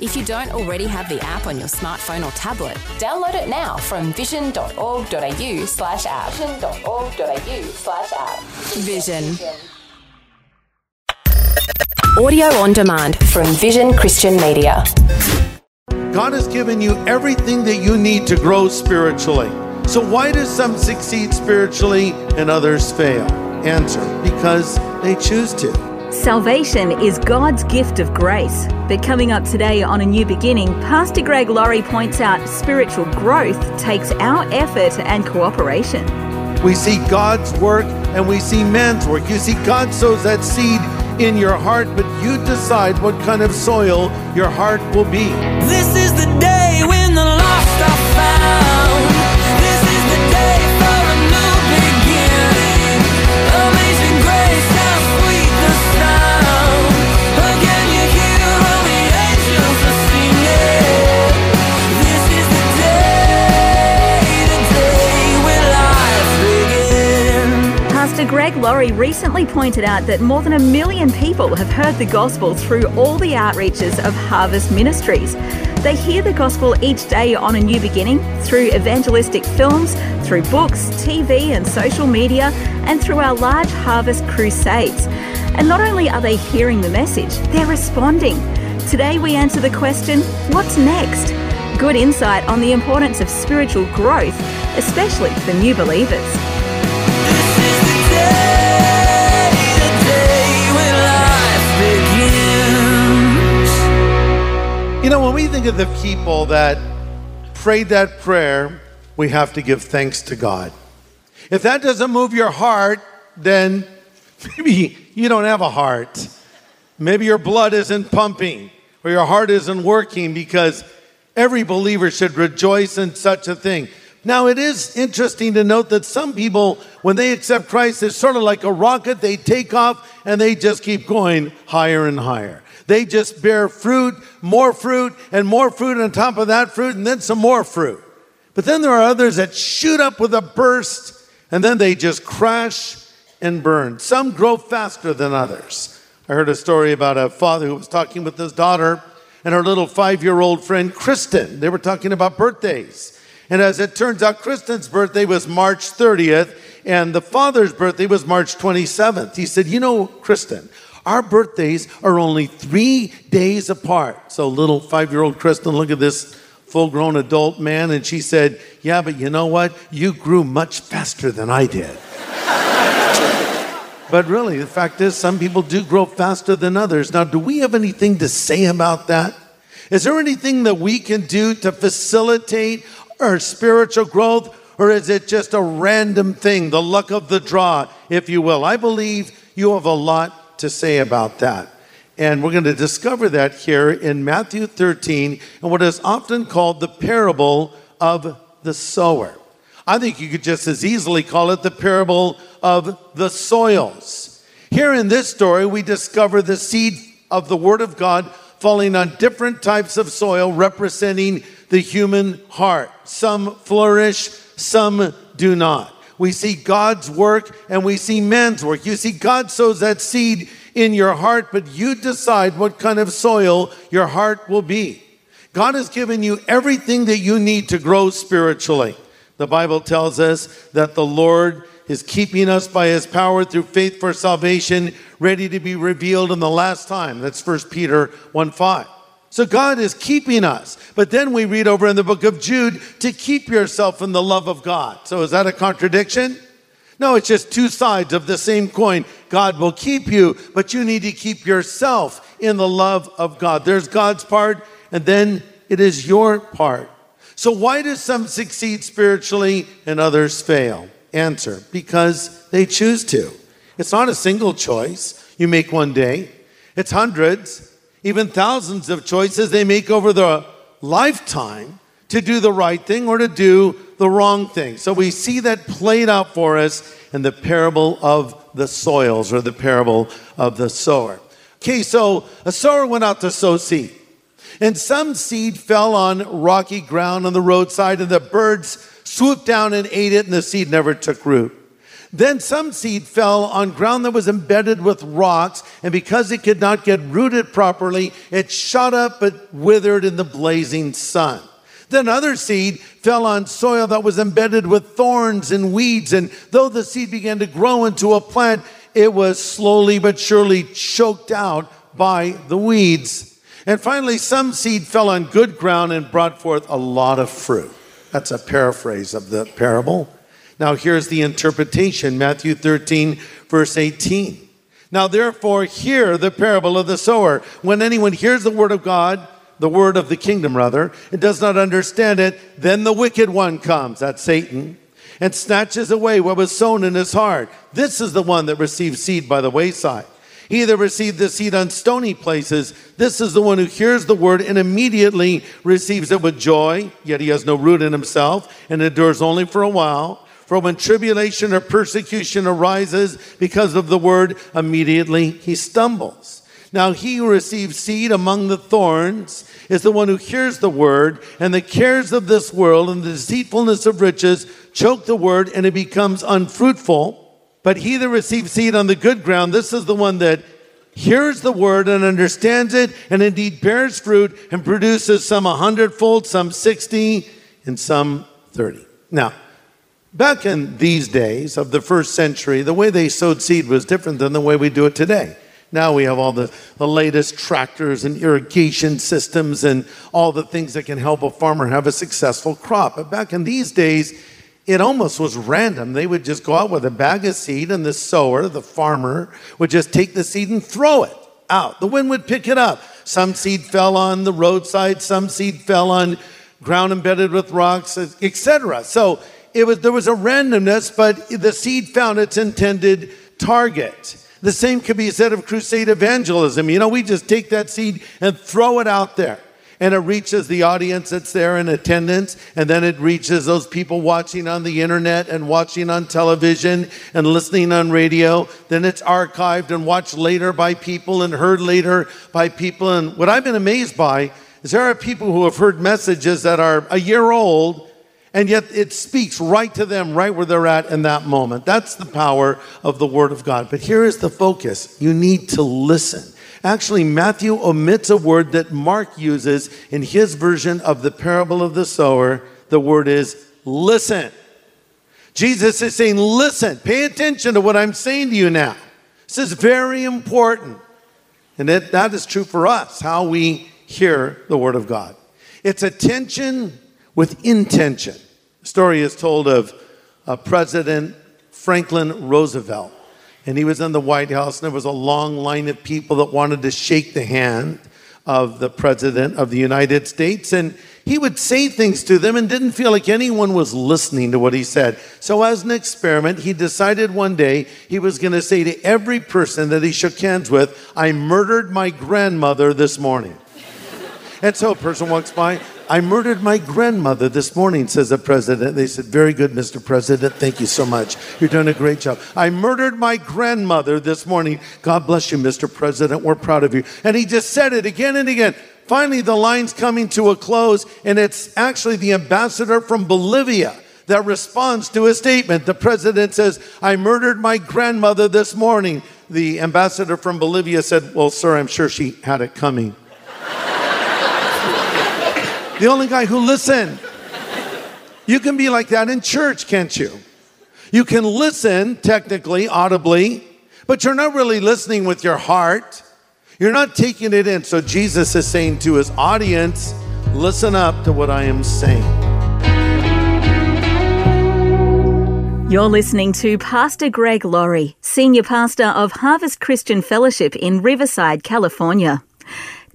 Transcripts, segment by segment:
If you don't already have the app on your smartphone or tablet, download it now from vision.org.au slash app. Vision.org.au slash app. Vision. Audio on demand from Vision Christian Media. God has given you everything that you need to grow spiritually. So, why do some succeed spiritually and others fail? Answer because they choose to. Salvation is God's gift of grace. But coming up today on A New Beginning, Pastor Greg Laurie points out spiritual growth takes our effort and cooperation. We see God's work and we see man's work. You see, God sows that seed in your heart, but you decide what kind of soil your heart will be. This is the day when the lost are found. Laurie recently pointed out that more than a million people have heard the gospel through all the outreaches of Harvest Ministries. They hear the gospel each day on A New Beginning through evangelistic films, through books, TV, and social media, and through our large Harvest crusades. And not only are they hearing the message, they're responding. Today we answer the question what's next? Good insight on the importance of spiritual growth, especially for new believers. You know, when we think of the people that prayed that prayer, we have to give thanks to God. If that doesn't move your heart, then maybe you don't have a heart. Maybe your blood isn't pumping or your heart isn't working because every believer should rejoice in such a thing. Now, it is interesting to note that some people, when they accept Christ, it's sort of like a rocket. They take off and they just keep going higher and higher. They just bear fruit, more fruit, and more fruit on top of that fruit, and then some more fruit. But then there are others that shoot up with a burst and then they just crash and burn. Some grow faster than others. I heard a story about a father who was talking with his daughter and her little five year old friend, Kristen. They were talking about birthdays. And as it turns out, Kristen's birthday was March 30th, and the father's birthday was March 27th. He said, You know, Kristen, our birthdays are only three days apart. So, little five year old Kristen look at this full grown adult man, and she said, Yeah, but you know what? You grew much faster than I did. But really, the fact is, some people do grow faster than others. Now, do we have anything to say about that? Is there anything that we can do to facilitate our spiritual growth, or is it just a random thing, the luck of the draw, if you will? I believe you have a lot to say about that. And we're going to discover that here in Matthew 13 and what is often called the parable of the sower. I think you could just as easily call it the parable of the soils. Here in this story, we discover the seed of the Word of God falling on different types of soil representing the human heart. Some flourish, some do not. We see God's work and we see man's work. You see, God sows that seed in your heart, but you decide what kind of soil your heart will be. God has given you everything that you need to grow spiritually. The Bible tells us that the Lord is keeping us by his power through faith for salvation, ready to be revealed in the last time. That's 1 Peter 1 5. So God is keeping us. But then we read over in the book of Jude to keep yourself in the love of God. So is that a contradiction? No, it's just two sides of the same coin. God will keep you, but you need to keep yourself in the love of God. There's God's part, and then it is your part. So, why do some succeed spiritually and others fail? Answer because they choose to. It's not a single choice you make one day, it's hundreds, even thousands of choices they make over the lifetime to do the right thing or to do the wrong thing. So, we see that played out for us in the parable of the soils or the parable of the sower. Okay, so a sower went out to sow seed. And some seed fell on rocky ground on the roadside, and the birds swooped down and ate it, and the seed never took root. Then some seed fell on ground that was embedded with rocks, and because it could not get rooted properly, it shot up but withered in the blazing sun. Then other seed fell on soil that was embedded with thorns and weeds, and though the seed began to grow into a plant, it was slowly but surely choked out by the weeds. And finally, some seed fell on good ground and brought forth a lot of fruit. That's a paraphrase of the parable. Now, here's the interpretation Matthew 13, verse 18. Now, therefore, hear the parable of the sower. When anyone hears the word of God, the word of the kingdom, rather, and does not understand it, then the wicked one comes, that's Satan, and snatches away what was sown in his heart. This is the one that receives seed by the wayside. He that received the seed on stony places, this is the one who hears the word and immediately receives it with joy, yet he has no root in himself and endures only for a while. For when tribulation or persecution arises because of the word, immediately he stumbles. Now, he who receives seed among the thorns is the one who hears the word, and the cares of this world and the deceitfulness of riches choke the word, and it becomes unfruitful. But he that receives seed on the good ground, this is the one that hears the word and understands it, and indeed bears fruit and produces some a hundredfold, some sixty, and some thirty. Now, back in these days of the first century, the way they sowed seed was different than the way we do it today. Now we have all the, the latest tractors and irrigation systems and all the things that can help a farmer have a successful crop. But back in these days, it almost was random. They would just go out with a bag of seed, and the sower, the farmer, would just take the seed and throw it out. The wind would pick it up. Some seed fell on the roadside, some seed fell on ground embedded with rocks, etc. So it was there was a randomness, but the seed found its intended target. The same could be said of crusade evangelism. You know, we just take that seed and throw it out there. And it reaches the audience that's there in attendance, and then it reaches those people watching on the internet and watching on television and listening on radio. Then it's archived and watched later by people and heard later by people. And what I've been amazed by is there are people who have heard messages that are a year old and yet it speaks right to them, right where they're at in that moment. That's the power of the Word of God. But here is the focus you need to listen. Actually, Matthew omits a word that Mark uses in his version of the parable of the sower. The word is listen. Jesus is saying, Listen, pay attention to what I'm saying to you now. This is very important. And that, that is true for us, how we hear the Word of God. It's attention with intention. The story is told of uh, President Franklin Roosevelt. And he was in the White House, and there was a long line of people that wanted to shake the hand of the President of the United States. And he would say things to them and didn't feel like anyone was listening to what he said. So, as an experiment, he decided one day he was going to say to every person that he shook hands with, I murdered my grandmother this morning. And so a person walks by, I murdered my grandmother this morning, says the president. They said, Very good, Mr. President. Thank you so much. You're doing a great job. I murdered my grandmother this morning. God bless you, Mr. President. We're proud of you. And he just said it again and again. Finally, the line's coming to a close, and it's actually the ambassador from Bolivia that responds to his statement. The president says, I murdered my grandmother this morning. The ambassador from Bolivia said, Well, sir, I'm sure she had it coming. The only guy who listened. You can be like that in church, can't you? You can listen technically, audibly, but you're not really listening with your heart. You're not taking it in. So Jesus is saying to his audience, listen up to what I am saying. You're listening to Pastor Greg Laurie, Senior Pastor of Harvest Christian Fellowship in Riverside, California.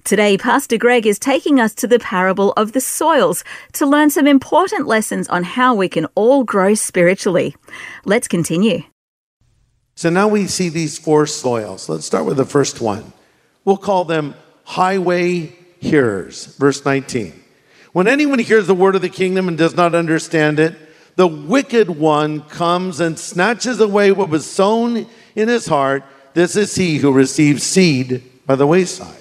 Today, Pastor Greg is taking us to the parable of the soils to learn some important lessons on how we can all grow spiritually. Let's continue. So now we see these four soils. Let's start with the first one. We'll call them highway hearers. Verse 19. When anyone hears the word of the kingdom and does not understand it, the wicked one comes and snatches away what was sown in his heart. This is he who receives seed by the wayside.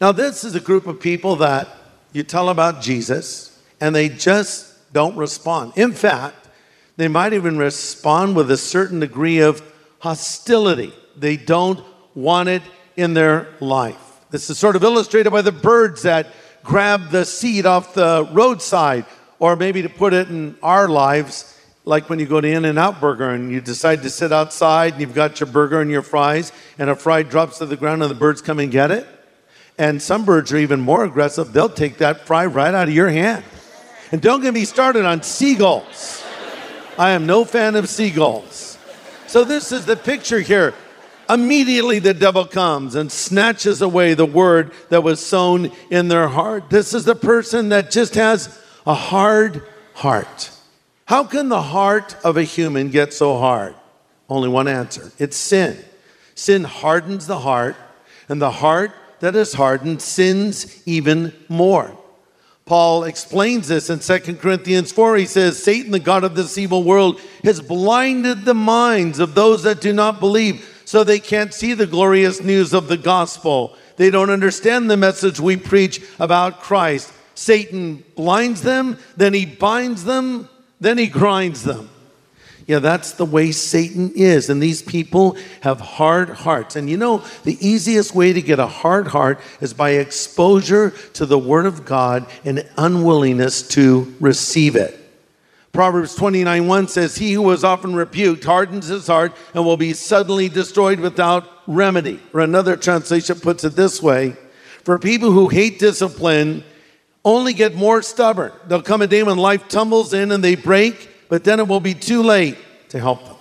Now, this is a group of people that you tell about Jesus and they just don't respond. In fact, they might even respond with a certain degree of hostility. They don't want it in their life. This is sort of illustrated by the birds that grab the seed off the roadside, or maybe to put it in our lives, like when you go to In N Out Burger and you decide to sit outside and you've got your burger and your fries, and a fry drops to the ground and the birds come and get it. And some birds are even more aggressive. They'll take that fry right out of your hand. And don't get me started on seagulls. I am no fan of seagulls. So, this is the picture here. Immediately, the devil comes and snatches away the word that was sown in their heart. This is the person that just has a hard heart. How can the heart of a human get so hard? Only one answer it's sin. Sin hardens the heart, and the heart that is hardened sins even more. Paul explains this in 2 Corinthians 4. He says, Satan, the God of this evil world, has blinded the minds of those that do not believe, so they can't see the glorious news of the gospel. They don't understand the message we preach about Christ. Satan blinds them, then he binds them, then he grinds them. Yeah, that's the way Satan is. And these people have hard hearts. And you know, the easiest way to get a hard heart is by exposure to the Word of God and unwillingness to receive it. Proverbs 29 1 says, He who is often rebuked hardens his heart and will be suddenly destroyed without remedy. Or another translation puts it this way For people who hate discipline only get more stubborn. There'll come a day when life tumbles in and they break but then it will be too late to help them.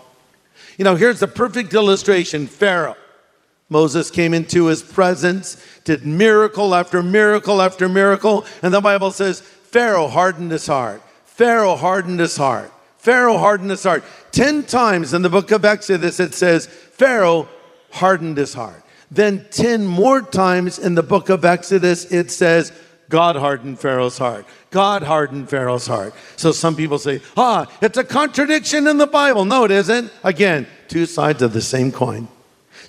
You know, here's the perfect illustration Pharaoh. Moses came into his presence, did miracle after miracle after miracle, and the Bible says Pharaoh hardened his heart. Pharaoh hardened his heart. Pharaoh hardened his heart. Ten times in the book of Exodus it says Pharaoh hardened his heart. Then 10 more times in the book of Exodus it says God hardened Pharaoh's heart. God hardened Pharaoh's heart. So some people say, ah, it's a contradiction in the Bible. No, it isn't. Again, two sides of the same coin.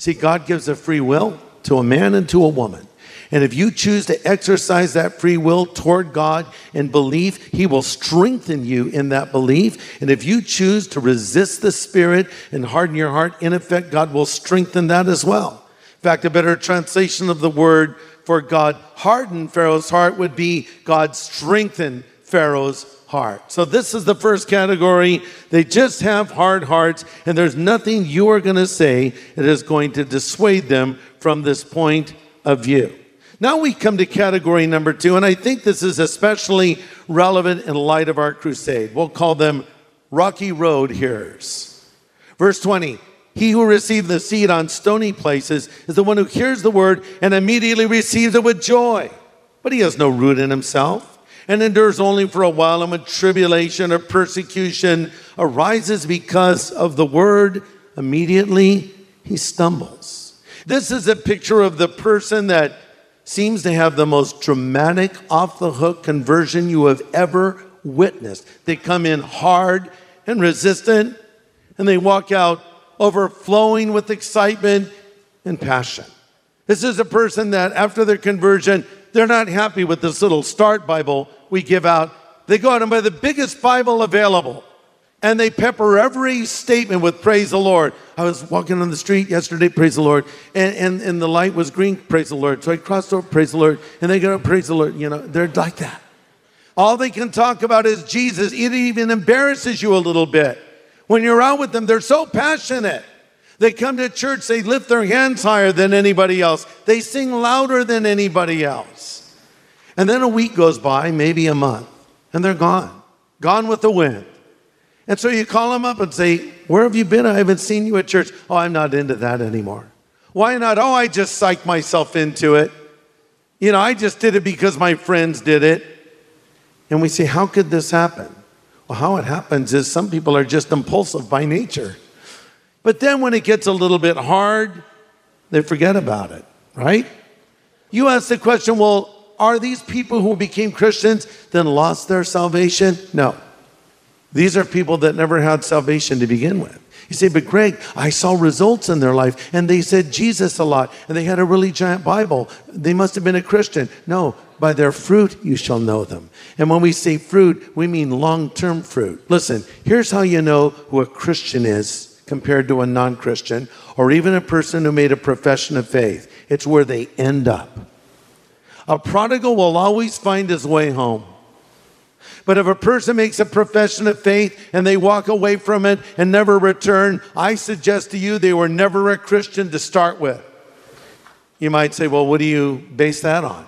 See, God gives a free will to a man and to a woman. And if you choose to exercise that free will toward God in belief, He will strengthen you in that belief. And if you choose to resist the Spirit and harden your heart, in effect, God will strengthen that as well. In fact, a better translation of the word for God hardened Pharaoh's heart would be God strengthened Pharaoh's heart. So this is the first category. They just have hard hearts, and there's nothing you are going to say that is going to dissuade them from this point of view. Now we come to category number two, and I think this is especially relevant in light of our crusade. We'll call them Rocky Road hearers. Verse 20 he who received the seed on stony places is the one who hears the word and immediately receives it with joy. But he has no root in himself and endures only for a while, and when tribulation or persecution arises because of the word, immediately he stumbles. This is a picture of the person that seems to have the most dramatic, off the hook conversion you have ever witnessed. They come in hard and resistant, and they walk out overflowing with excitement and passion. This is a person that, after their conversion, they're not happy with this little start Bible we give out. They go out and buy the biggest Bible available. And they pepper every statement with praise the Lord. I was walking on the street yesterday, praise the Lord, and, and, and the light was green, praise the Lord. So I crossed over, praise the Lord, and they go, praise the Lord. You know, they're like that. All they can talk about is Jesus. It even embarrasses you a little bit. When you're out with them, they're so passionate. They come to church, they lift their hands higher than anybody else, they sing louder than anybody else. And then a week goes by, maybe a month, and they're gone, gone with the wind. And so you call them up and say, Where have you been? I haven't seen you at church. Oh, I'm not into that anymore. Why not? Oh, I just psyched myself into it. You know, I just did it because my friends did it. And we say, How could this happen? Well, how it happens is some people are just impulsive by nature. But then when it gets a little bit hard, they forget about it, right? You ask the question, well, are these people who became Christians then lost their salvation? No. These are people that never had salvation to begin with. You say, but Greg, I saw results in their life and they said Jesus a lot and they had a really giant Bible. They must have been a Christian. No, by their fruit you shall know them. And when we say fruit, we mean long term fruit. Listen, here's how you know who a Christian is compared to a non Christian or even a person who made a profession of faith. It's where they end up. A prodigal will always find his way home. But if a person makes a profession of faith and they walk away from it and never return, I suggest to you they were never a Christian to start with. You might say, well, what do you base that on?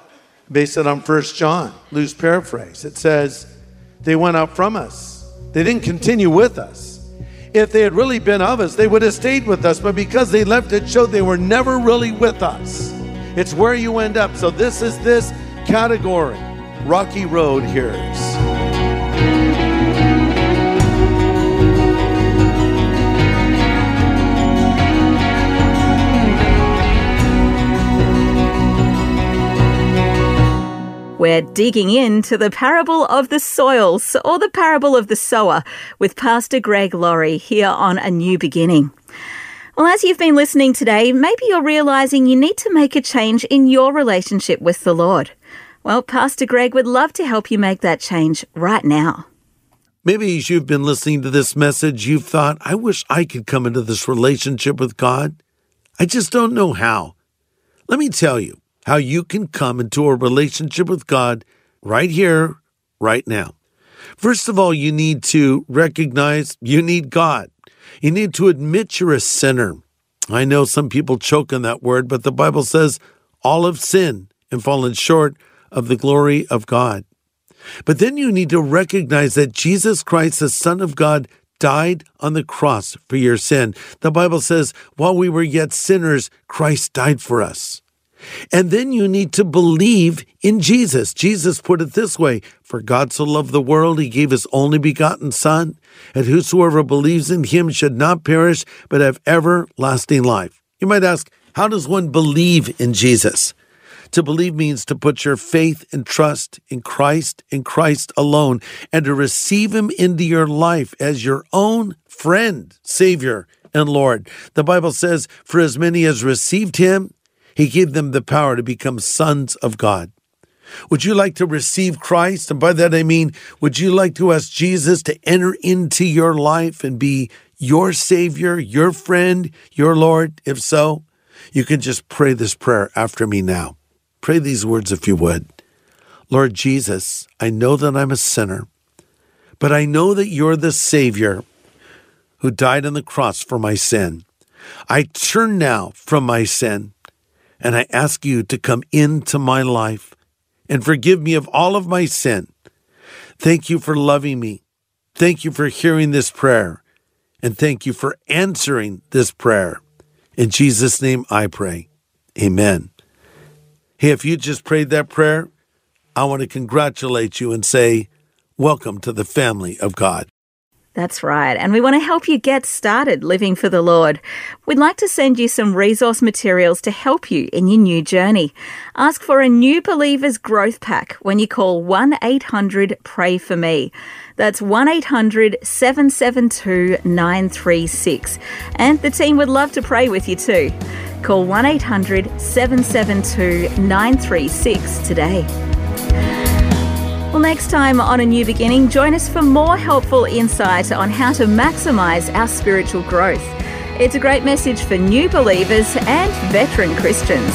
Base it on 1 John, loose paraphrase. It says, they went out from us. They didn't continue with us. If they had really been of us, they would have stayed with us. But because they left, it showed they were never really with us. It's where you end up. So this is this category. Rocky Road hearers. We're digging into the parable of the soils or the parable of the sower with Pastor Greg Laurie here on A New Beginning. Well, as you've been listening today, maybe you're realizing you need to make a change in your relationship with the Lord. Well, Pastor Greg would love to help you make that change right now. Maybe as you've been listening to this message, you've thought, I wish I could come into this relationship with God. I just don't know how. Let me tell you how you can come into a relationship with God right here, right now. First of all, you need to recognize you need God. You need to admit you're a sinner. I know some people choke on that word, but the Bible says all have sinned and fallen short of the glory of God. But then you need to recognize that Jesus Christ, the Son of God, died on the cross for your sin. The Bible says, while we were yet sinners, Christ died for us. And then you need to believe in Jesus. Jesus put it this way For God so loved the world, he gave his only begotten Son, and whosoever believes in him should not perish, but have everlasting life. You might ask, how does one believe in Jesus? To believe means to put your faith and trust in Christ, in Christ alone, and to receive Him into your life as your own friend, Savior, and Lord. The Bible says, For as many as received Him, He gave them the power to become sons of God. Would you like to receive Christ? And by that I mean, would you like to ask Jesus to enter into your life and be your Savior, your friend, your Lord? If so, you can just pray this prayer after me now. Pray these words if you would. Lord Jesus, I know that I'm a sinner, but I know that you're the Savior who died on the cross for my sin. I turn now from my sin and I ask you to come into my life and forgive me of all of my sin. Thank you for loving me. Thank you for hearing this prayer. And thank you for answering this prayer. In Jesus' name I pray. Amen. Hey, if you just prayed that prayer, I want to congratulate you and say, Welcome to the family of God. That's right. And we want to help you get started living for the Lord. We'd like to send you some resource materials to help you in your new journey. Ask for a New Believers Growth Pack when you call 1 800 Pray For Me. That's 1 800 772 936. And the team would love to pray with you too. Call 1 800 772 936 today. Well, next time on A New Beginning, join us for more helpful insight on how to maximize our spiritual growth. It's a great message for new believers and veteran Christians.